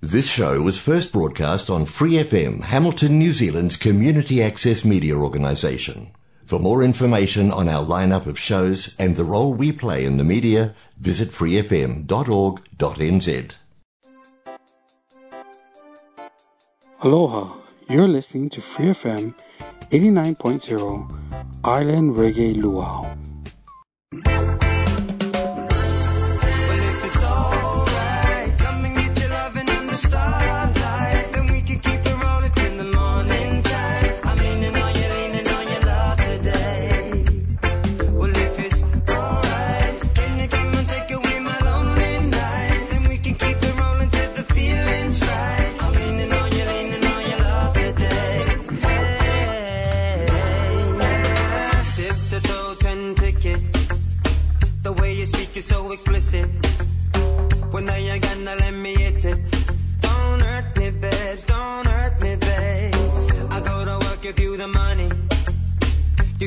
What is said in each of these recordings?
This show was first broadcast on Free FM, Hamilton, New Zealand's community access media organisation. For more information on our lineup of shows and the role we play in the media, visit freefm.org.nz. Aloha, you're listening to Free FM 89.0 Island Reggae Luau.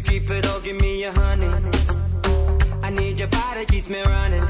keep it all, give me your honey. I need your body keeps me running.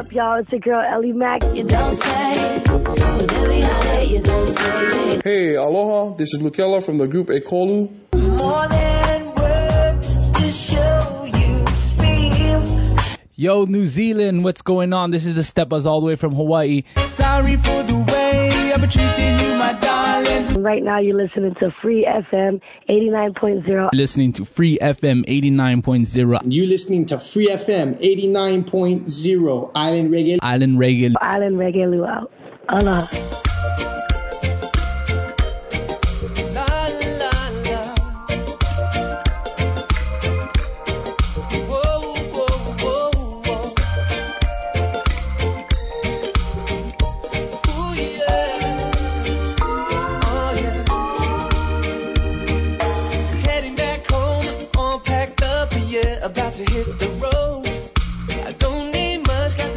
up, y'all? It's your girl Ellie Mack. You don't say whatever you say. You don't say. Hey, aloha. This is Lukela from the group Ekolu. Yo, New Zealand, what's going on? This is the Steppas all the way from Hawaii. Sorry for the way treating you, my. Right now, you're listening to Free FM 89.0. Listening to Free FM 89.0. You're listening to Free FM 89.0. Island Reggae. Island Reggae. Island Reggae Luau. Allah.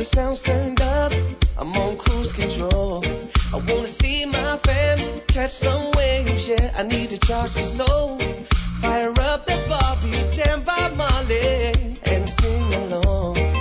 the sound turned up. I'm on cruise control. I wanna see my fans catch some waves. Yeah, I need to charge the soul. Fire up the Bobby, jam by Molly, and sing along.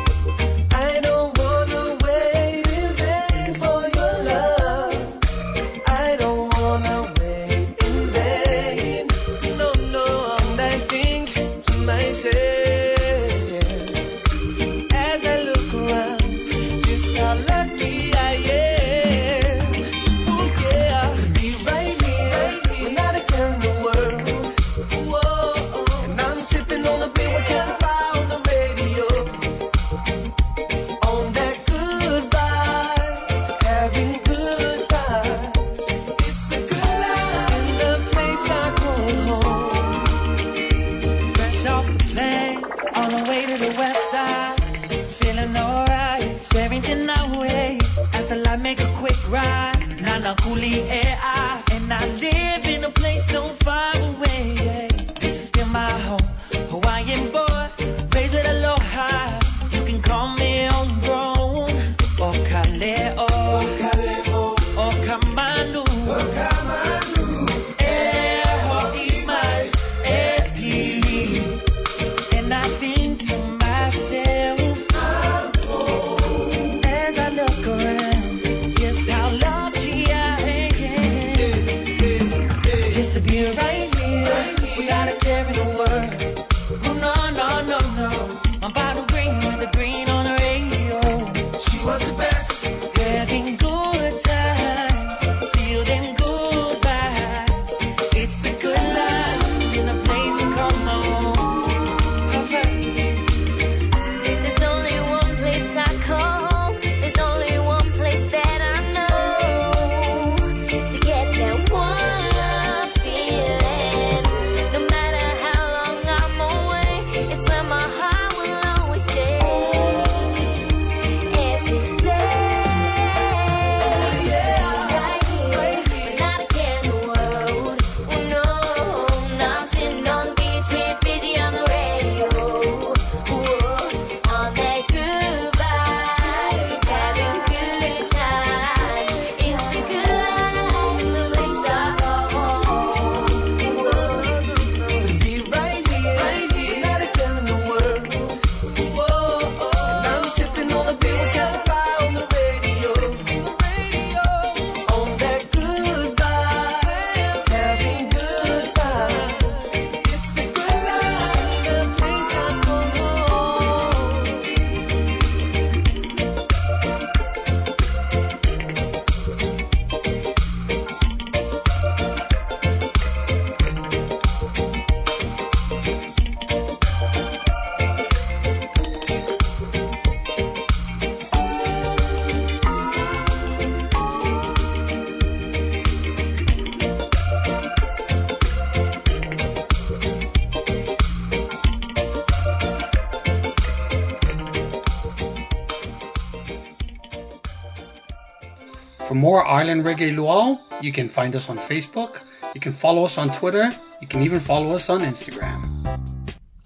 more Island Reggae Luau. You can find us on Facebook. You can follow us on Twitter. You can even follow us on Instagram.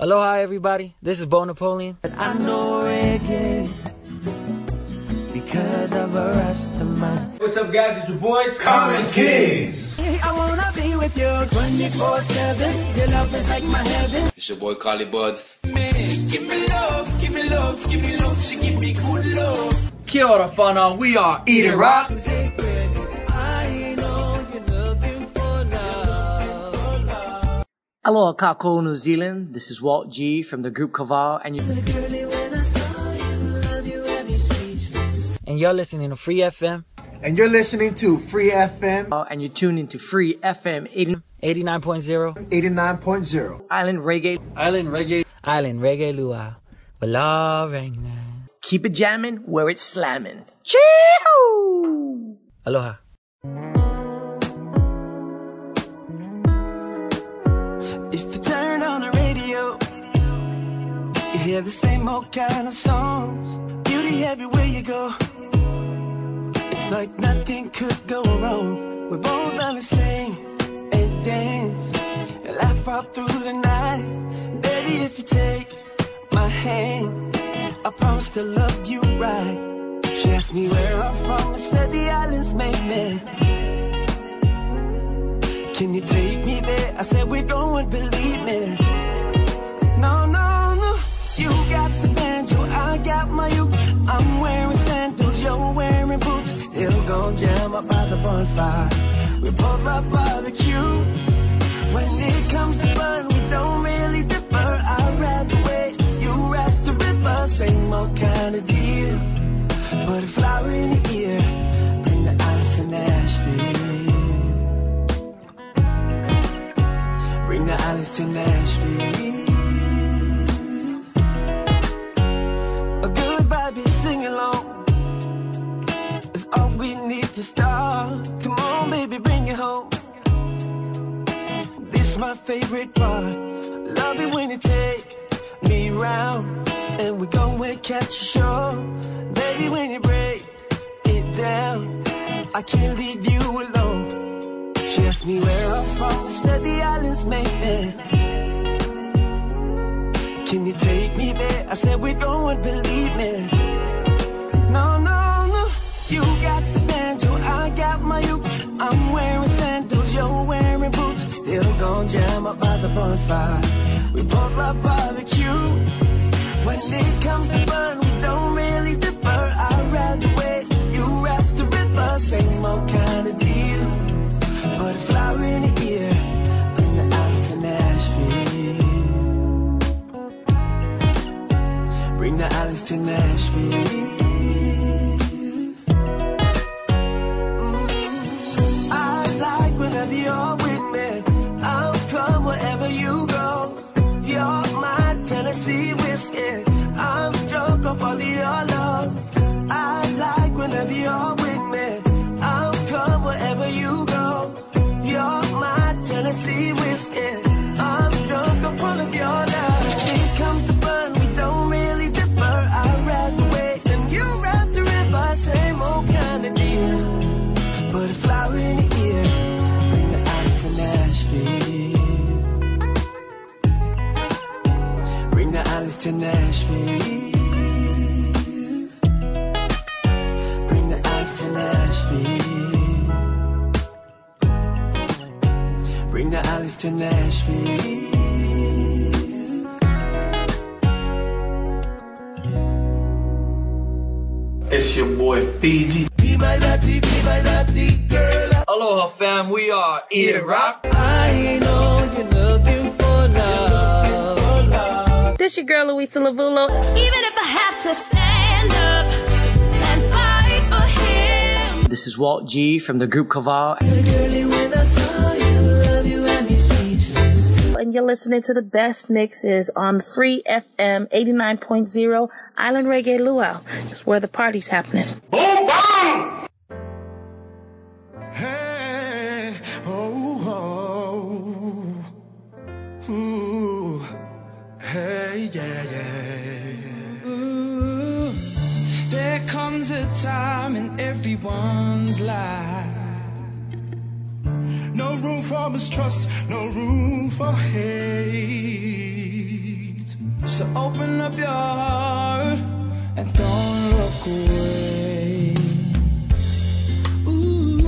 Aloha, everybody. This is Bo Napoleon. And I know reggae because of a Rastaman. What's up, guys? It's your boys, Common Kings. I wanna be with you 24 7. Your love is like my heaven. It's your boy, Carly Buds. Man, give me love, give me love, give me love. She give me good love. Kia ora, whānau. We are Eating Rock. Music. Aloha Kako New Zealand. This is Walt G from the group Kaval and you're And you're listening to Free FM. And you're listening to Free FM. Uh, and you're tuned into Free FM 89.0. 89.0. Island Reggae. Island Reggae. Island Reggae Luau. We love. Keep it jamming where it's slamming. Chee-hoo! Aloha. Hear the same old kind of songs. Beauty everywhere you go. It's like nothing could go wrong. We're both gonna sing and dance and laugh all through the night. Baby, if you take my hand, I promise to love you right. She asked me where I'm from, I said the islands made me. Can you take me there? I said we're going, believe me. I got my uke. I'm wearing sandals, you're wearing boots. Still gon' jam up by the bonfire. We both love barbecue. When it comes to fun, we don't really differ. I'd rather wait, you rap the river, same old kind of deal. Put a flower in the we to. Come on, baby, bring it home. This my favorite part. Love it when you take me round. And we go and catch a show. Baby, when you break it down, I can't leave you alone. She asked me where I'm from, said the islands me. Can you take me there? I said we're going, believe me. No, no, no. You got gon' jam up by the bonfire. We both love barbecue. When it comes to fun, we don't really differ. I'd rather wait. You rap the river, same old kind of deal. Put a flower in the ear, bring the ice to Nashville. Bring the islands to Nashville. Whenever you're with me. I'll come wherever you go. You're my Tennessee whiskey. I'm drunk up all of your love. It comes to fun, we don't really differ. I'd rather wait than you rap the river. Same old kind of deal. Put a flower in the ear. Bring the ice to Nashville. Bring the islands to Nashville. Bring to Nashville. It's your boy Fiji. Be my naughty, be my naughty girl. Aloha fam, we are Eat Rock. I know you're looking for love. This your girl Luisa Lavulo. Even if I have to stand up and fight for him. This is Walt G from the group Kaval. And you're listening to the best mixes on Free FM 89.0 Island Reggae Luau. It's where the party's happening. Boom, bang! Hey, oh, oh. Ooh, hey, yeah, yeah. Ooh, there comes a time in everyone's life. No room for mistrust, no room for hate. So open up your heart and don't look away. Ooh,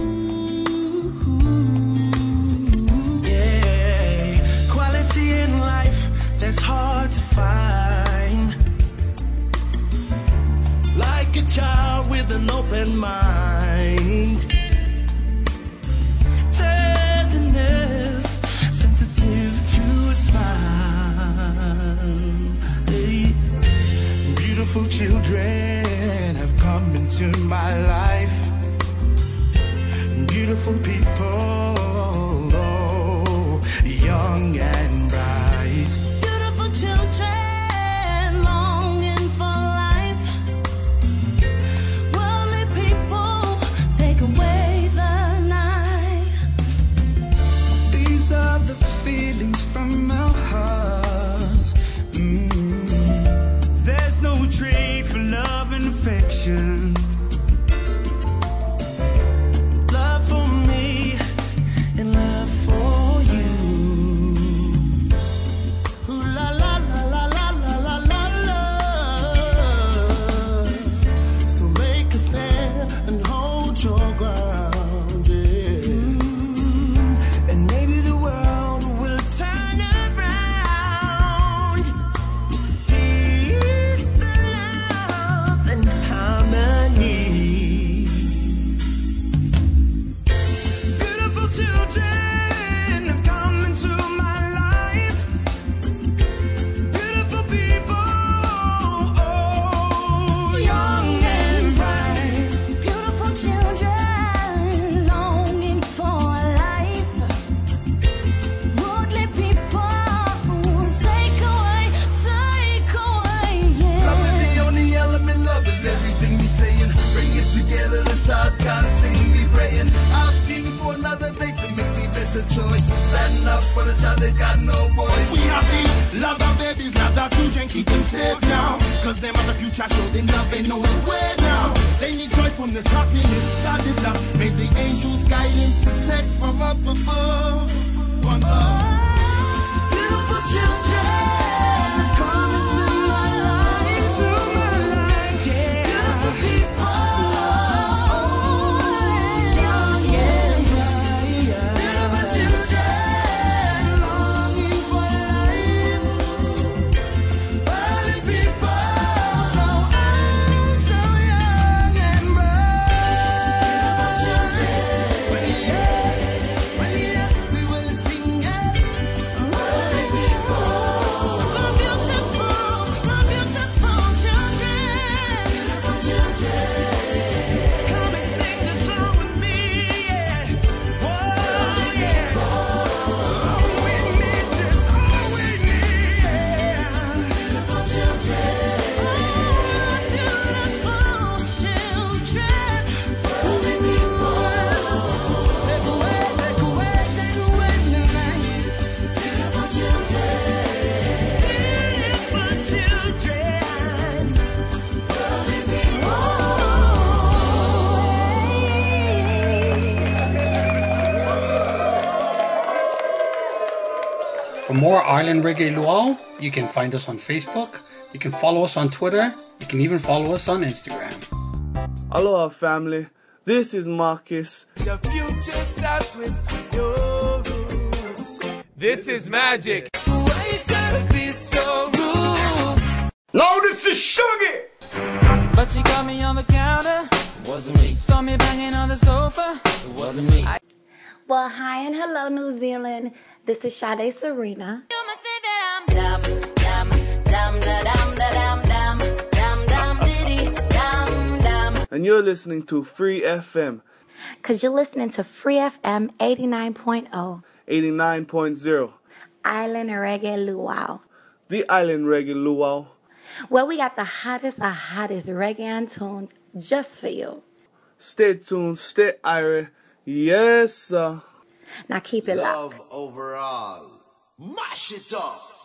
yeah. Quality in life that's hard to find. Like a child with an open mind. Beautiful children have come into my life. Beautiful people, oh, young and bright. They know the way now. They need joy from this happiness, did love. May the angels guide and protect from up above. One love. Beautiful children more Island Reggae Luau, you can find us on Facebook, you can follow us on Twitter, you can even follow us on Instagram. Aloha family, this is Marcus. Your future starts with your roots. This is magic. Why you gotta be so rude? No, this is Sugar! But she got me on the counter. Wasn't me. Saw me banging on the sofa. It wasn't me. Well, hi and hello, New Zealand. This is Sade Serena. You must think that I'm dumb, dumb, dumb, da dum, da dum, dum, dum, dum, diddy, dum, dum. And you're listening to Free FM Because you're listening to Free FM 89.0, 89.0, Island Reggae Luau. the Island Reggae Luau. Well, we got the hottest of hottest reggae tunes just for you. Stay tuned, stay irie. Yes, sir. Now keep it locked. Love overall. Mash it up.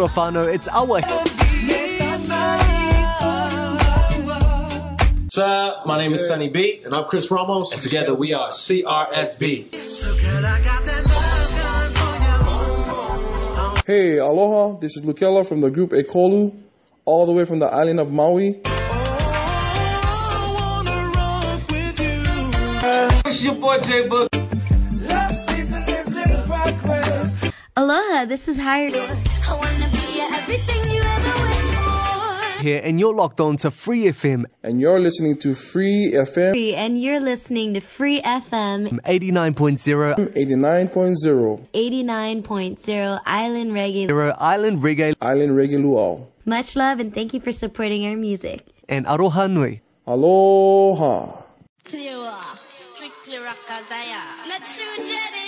Orofano. It's our. What's up? My name is Sunny B. And I'm Chris Ramos. And together we are CRSB. Hey, aloha. This is Lukela from the group Ekolu, all the way from the island of Maui. Oh, it's your boy J Boog. Aloha, this is Hired. Here, and you're locked on to Free FM. And you're listening to Free FM. Free, and you're listening to Free FM 89.0. 89.0. 89.0 Island Reggae. Island Reggae. Island Reggae Luau. Much love and thank you for supporting our music. And Aroha Nui. Aloha. Clear, strictly rock Let's shoot Jenny.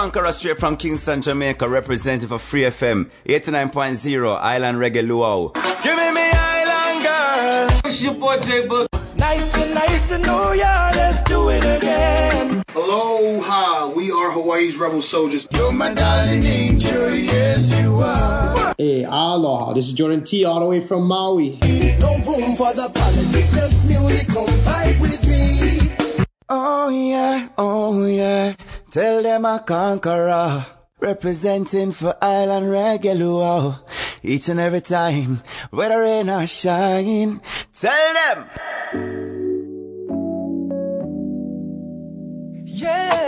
conqueror straight from Kingston, Jamaica, representative for Free FM 89.0 Island Reggae Luau. Give me me Island Girl. It's your boy J Boog. Nice and nice to know ya. Let's do it again. Aloha. We are Hawaii's rebel soldiers. You're my darling angel. Yes, you are. Hey, aloha. This is Jordan T. All the way from Maui. No room for the politics. Just music. Come fight with me. Oh yeah, oh yeah. Tell them I conqueror, representing for Island Regular, each and every time, whether rain or shine. Tell them! Yeah!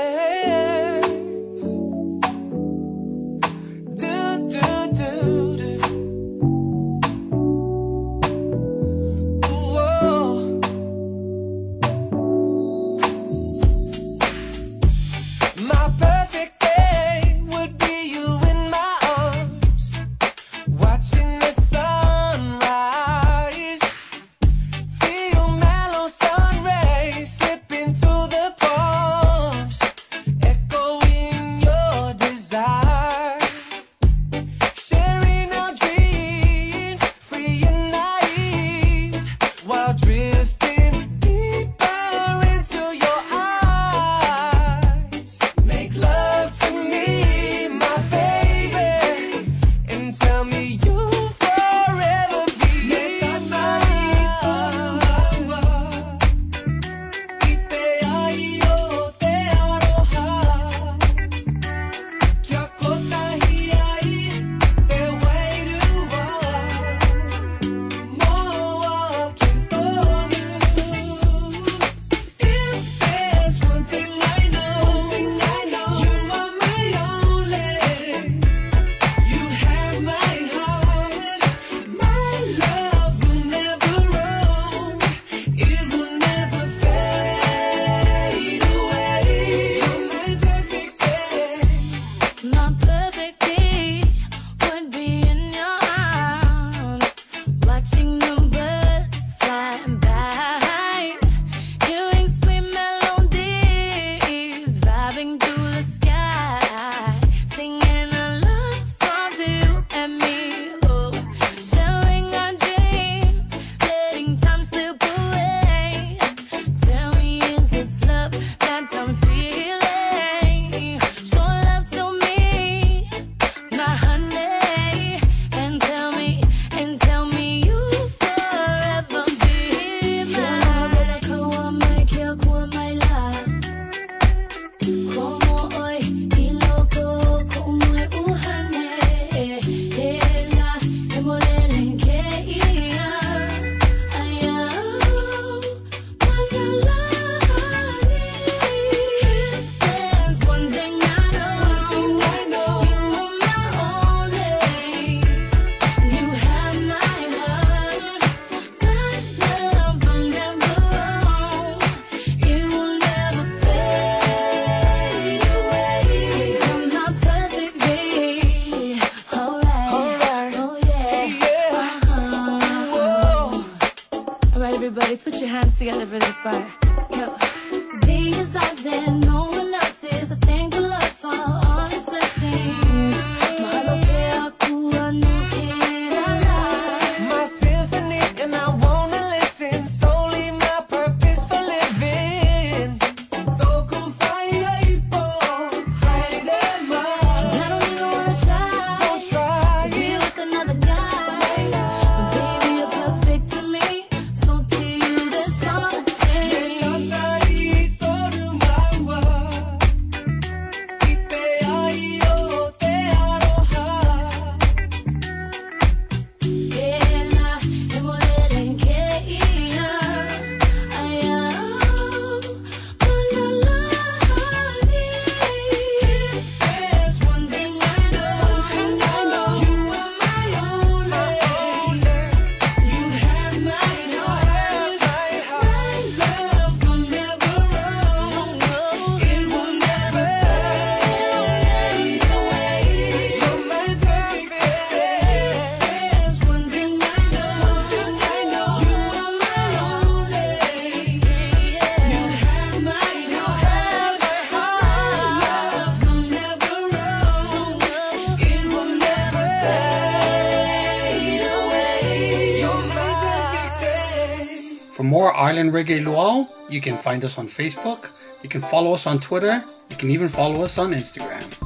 Island Reggae Luau, you can find us on Facebook, you can follow us on Twitter, you can even follow us on Instagram.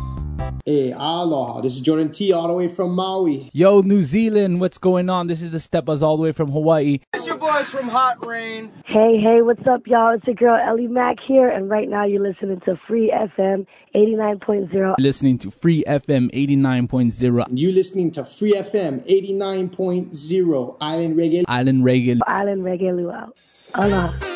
Hey, aloha. This is Jordan T all the way from Maui. Yo, New Zealand, what's going on? This is the Steppers all the way from Hawaii. It's your boys from Hot Rain. Hey, hey, what's up, y'all? It's your girl Eli-Mac here, and right now you're listening to Free FM 89.0. Listening to Free FM 89.0 You listening to Free FM 89.0 Island Reggae. Island Reggae. Island Reggae Luau. Aloha.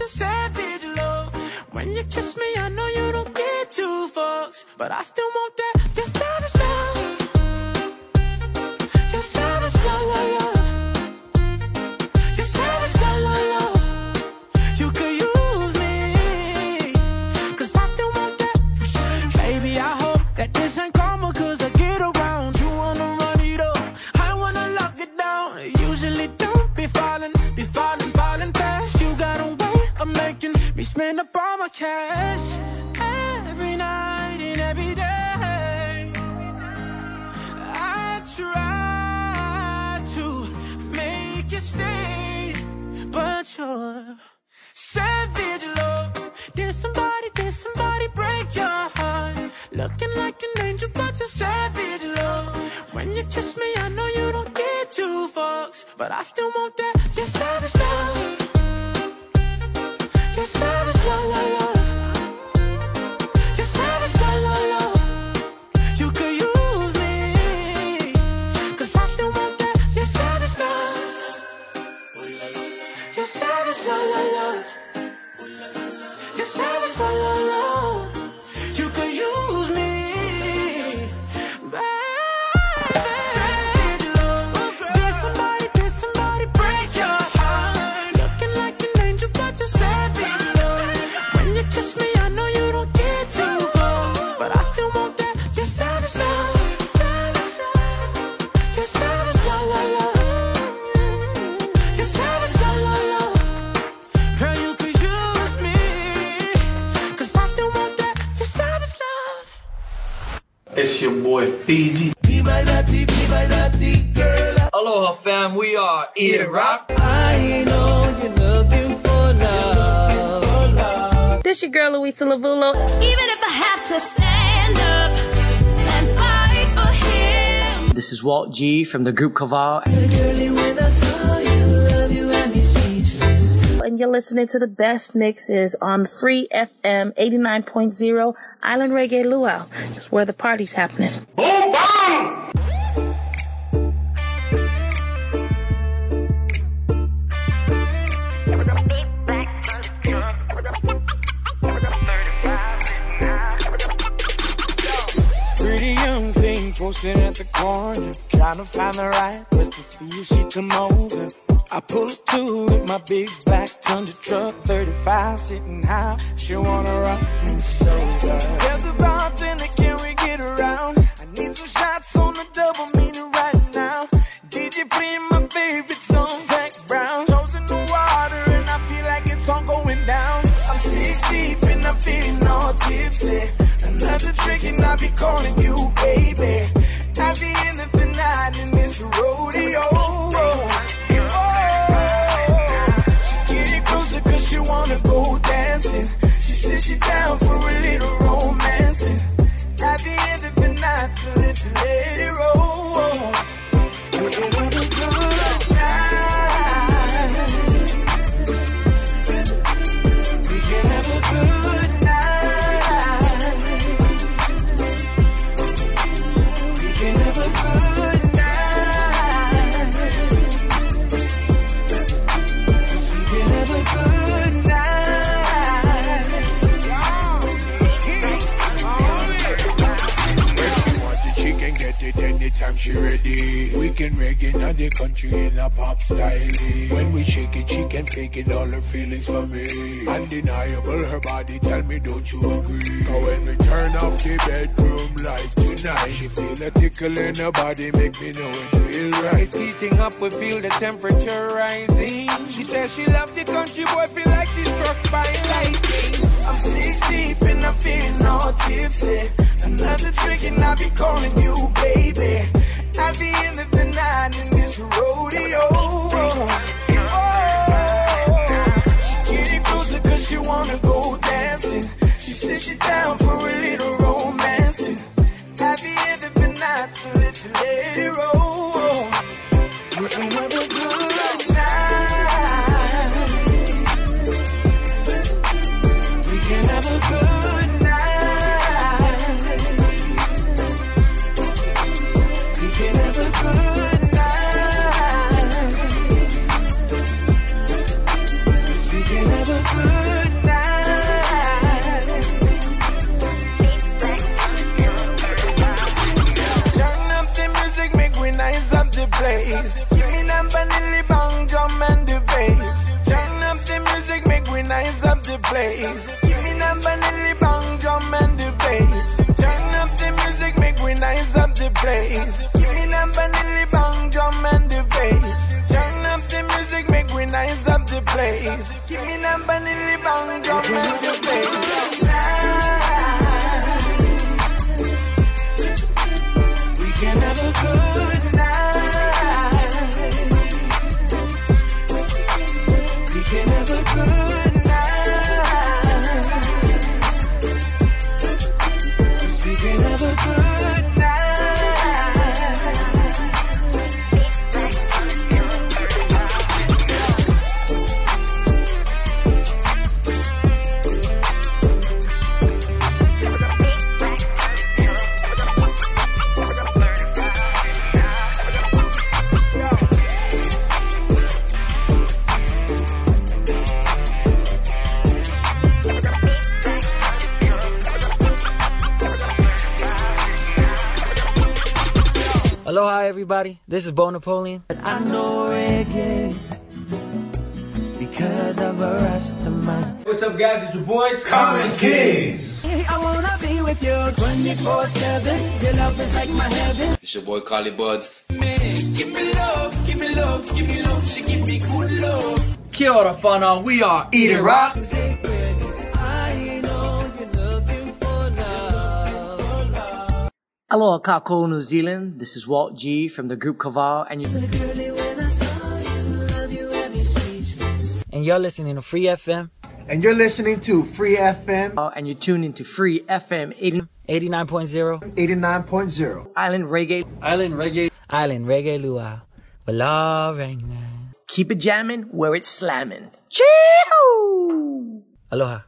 But you're savage love. When you kiss me, I know you don't get two fucks, but I still want that. But I still want that. Your savage love. It's your boy Fiji. Be my naughty, be my naughty girl. Aloha fam, we are Eat Rock. I know you're looking for love. This your girl Luisa Lavulo. Even if I have to stand up and fight for him. This is Walt G from the group Kaval. You're listening to the best mixes on Free FM 89.0 Island Reggae Luau. It's where the party's happening. At the corner, trying to find the right she come over. I pull up to with my big black Tundra truck, 35 sitting high. She wanna rock me so bad. Tell the bartender, can we get around? I need some shots on the double meaning right now. DJ playing my favorite song, Zac Brown. Toes in the water and I feel like it's all going down. I'm six deep and I'm feeling all tipsy. Another trick and I'll be calling you baby. Down she ready. We can reggae in the country in a pop style. When we shake it, she can fake it, all her feelings for me. Undeniable, her body tell me, don't you agree? Cause when we turn off the bedroom light tonight, she feel a tickle in her body, make me know it feel right. It's heating up, we feel the temperature rising. She says she loves the country boy, feel like she's struck by lightning. Six deep and I'm feeling all tipsy. Another trick and I'll be calling you baby. At the end of the night in this rodeo. Oh, she getting closer cause she wanna go dancing. She said she down for a little romancing. At the end of the night, so let's let it roll. We place. Give me number nilly bang drum and the bass. Turn up the music, make we nice up the place. Give me number nilly bang drum and the bass. Everybody. This is Bo Napoleon. I know reggae because of a Rastaman. What's up, guys? It's your boys, Common Kings. I wanna be with you 24 7. Your love is like my heaven. It's your boy Carly Buds. Give me love, give me love, give me love. She give me good love. Kia ora whanau, we are Eat It Rock. Love. Aloha Kako, New Zealand. This is Walt G from the group Kaval, and you Girlie, when I saw you, love you had me speechless. And you're listening to Free FM. And you're listening to Free FM. Uh, and you're tuned into Free FM 80, 89.0. 89.0. Island Reggae. Island Reggae. Island Reggae Luau. Well, right now. Keep it jamming where it's slamming. Chee-hoo! Aloha.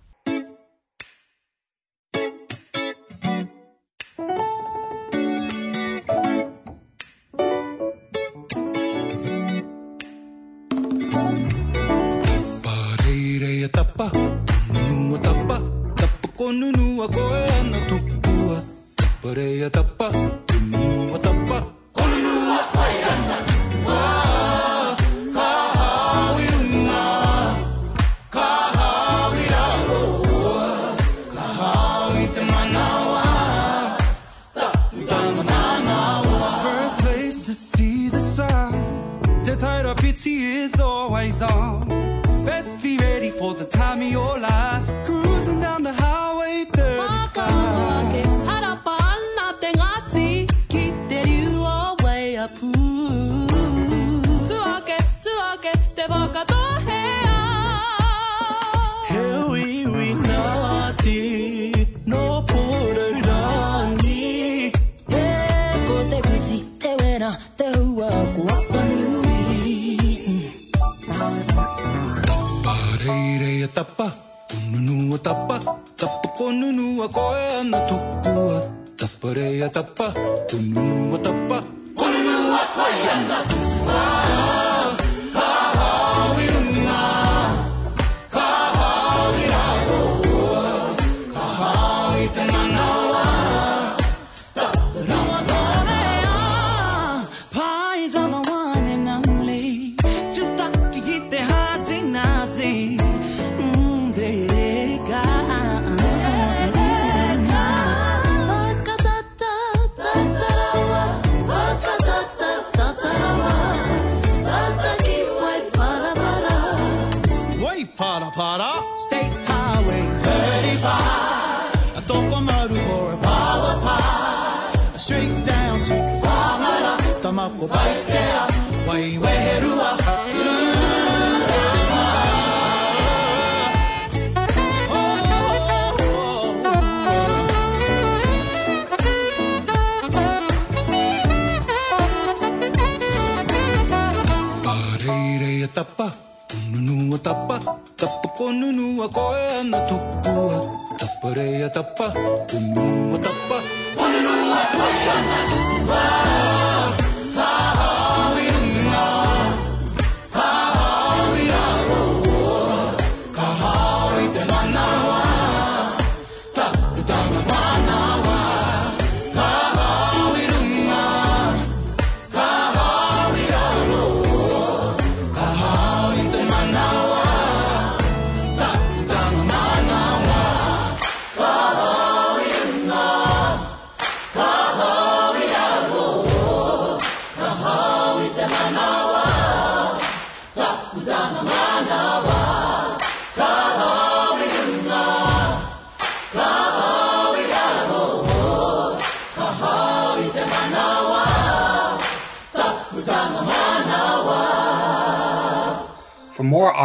は公のトップは。タッパレやタッパ海はタッパ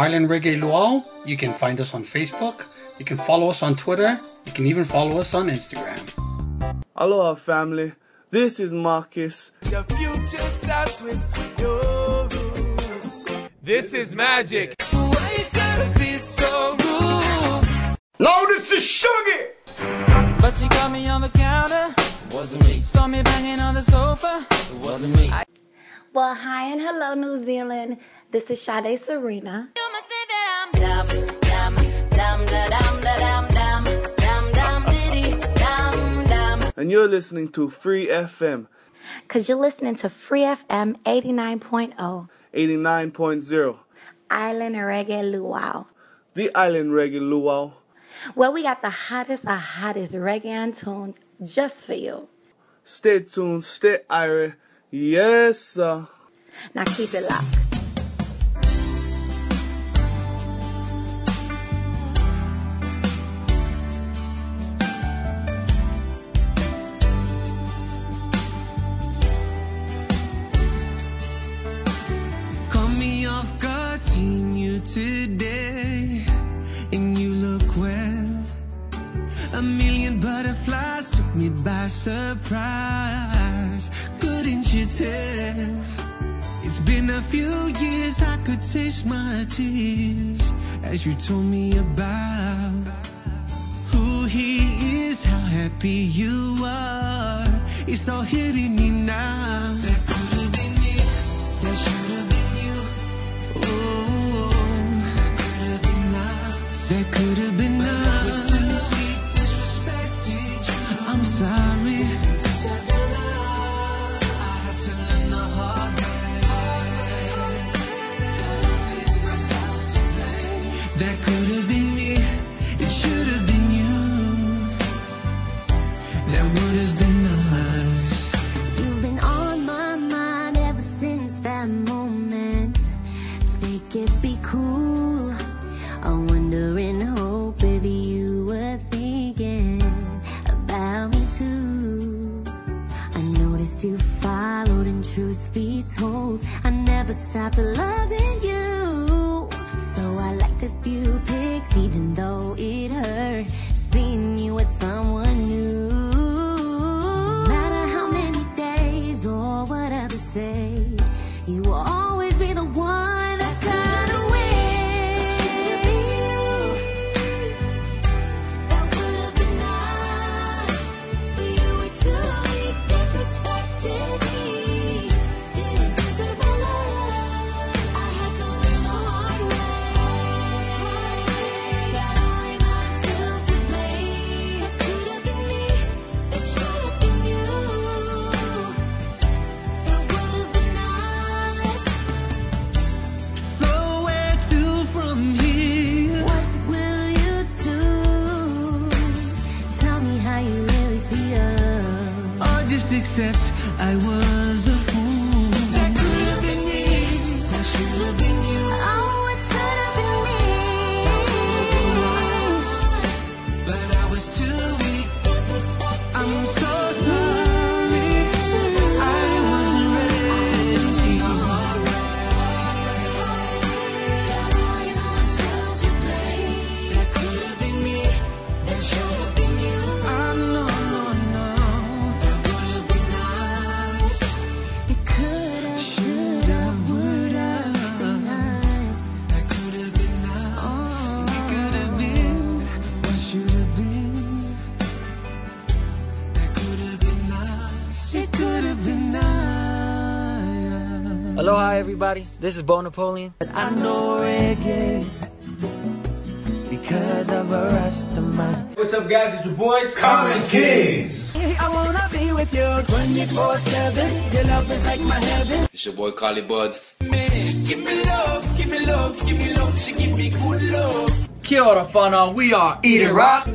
For more Island Reggae Luau, you can find us on Facebook, you can follow us on Twitter, you can even follow us on Instagram. Aloha, family. This is Marcus. Your future starts with your roots. This is magic. Why you gotta be so rude? No, this is Sugar. But she caught me on the counter. Wasn't me. Saw me banging on the sofa. It wasn't me. Well, hi and hello, New Zealand. This is Sade Serena. And you're listening to Free FM Because you're listening to Free FM 89.0, 89.0, Island Reggae Luau. the Island Reggae Luau. Well, we got the hottest of hottest reggae tunes just for you. Stay tuned, stay irie. Yes, sir. Now keep it locked. Guard you today, and you look well. A million butterflies took me by surprise. Couldn't you tell? It's been a few years, I could taste my tears as you told me about who he is, how happy you are. It's all hitting me now. Us. That could have been us. Disrespected you. I'm sorry. I had to learn the hard way. Myself to blame. That could have been me. It should have been you. That would have been us. You've been on my mind ever since that moment. Fake it, be cool. Stopped loving you. So I liked a few pics, even though it hurt. Everybody. This is Bo Napoleon. I know reggae because of a Rastaman. What's up, guys? It's your boys, Common Kings. I wanna be with you 24-7. Your love is like my heaven. It's your boy, Carly Buds. Give me love, give me love, give me love. She give me good love. Kia ora whānau, we are Eat It Rock.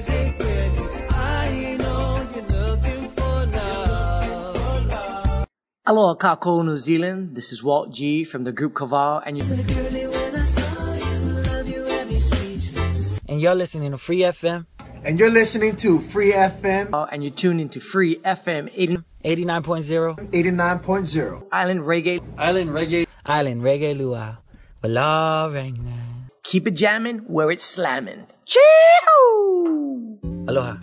Love. Aloha Kako, New Zealand. This is Walt G from the group Kaval, and you And you're listening to Free FM. And you're listening to Free FM. Uh, and you're tuned into Free FM 80, 89.0. 89.0. Island Reggae. Island Reggae. Island Reggae Luau. Wala Rangna. Keep it jamming where it's slamming. Chee-hoo! Aloha.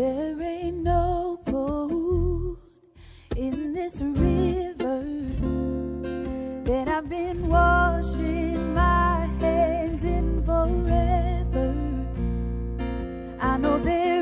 There ain't no gold in this river that I've been washing my hands in forever. I know there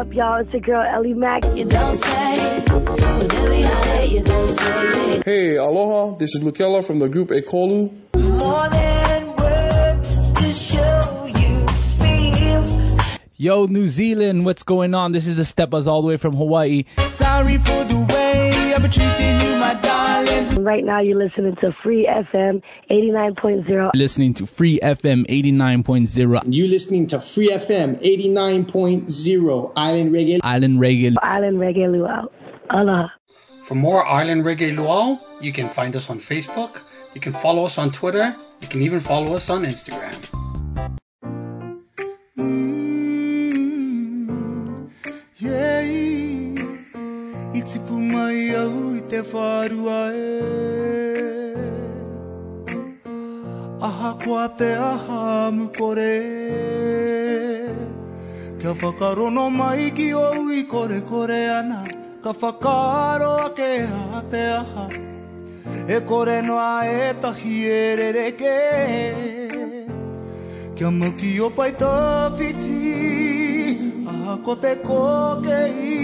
up, y'all? It's your girl Eli-Mac. You don't say, whatever you say, you don't say. Hey, aloha. This is Lukela from the group Ekolu. More than words to show you feel. Yo, New Zealand, what's going on? This is the Step Buzz all the way from Hawaii. Sorry for the way I've been treating you, my darling. And right now you're listening to Free FM 89.0. Listening to Free FM 89.0. You're listening to Free FM 89.0 Island Reggae. Island Reggae. Island Reggae Luau. Aloha. For more Island Reggae Luau, you can find us on Facebook, you can follow us on Twitter, you can even follow us on Instagram. Yeah, te whārua e. Aha kua te aha mukore Kia whakarono mai ki ou i kore kore ana. Ka whakaro ake a te aha. E kore noa e tahi e rereke. Kia mauki o pai tā whiti Aha ko te koke i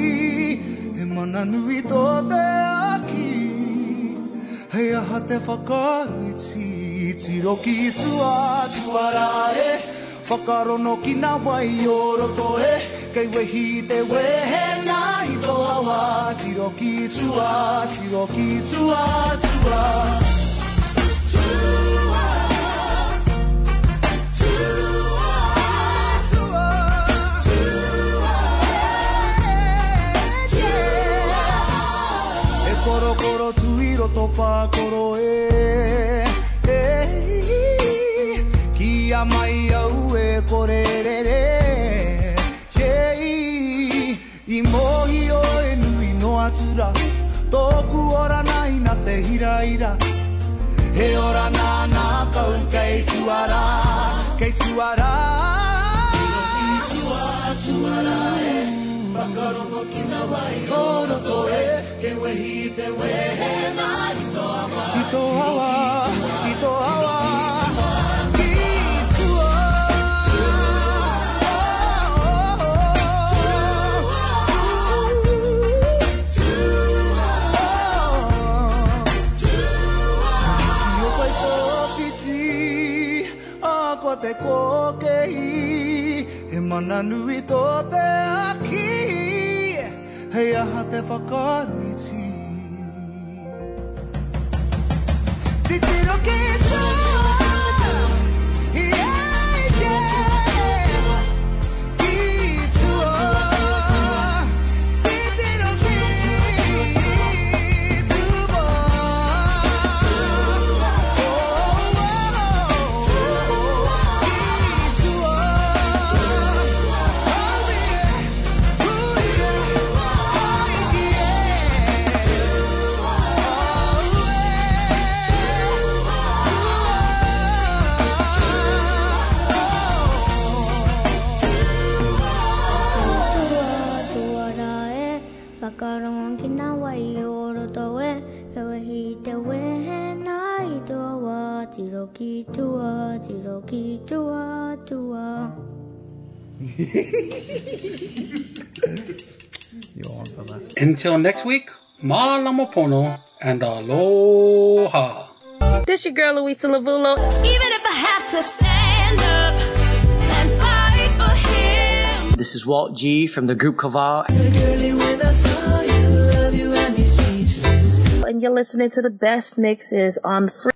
E mana nui tō te aha Hei aha te whakaru i ti Tiro ki tua tuara e. Whakarono ki nā wai o roto e Kei wehi te wehe nā i tō awa Tiro ki tua, tiro ki tua, tua tuiro pākoro e e mai au e kore re re Hei I mohi o e nui no atura Tōku ora nai na te hira ira He ora nā nā kau kei tuara Kei tuara. Tuara e Whakarongo ki na wai o roto e Ke wehi te wehe nā te koke i He mana nui tō te aki. Hei aha te whakaruiti. Tua, tiro ki tua, tua Until next week, malama pono and aloha. This your girl Louisa Lavulo. Even if I have to stand up and fight for him. This is Walt G from the group Kaval. And you're listening to the best mixes on free.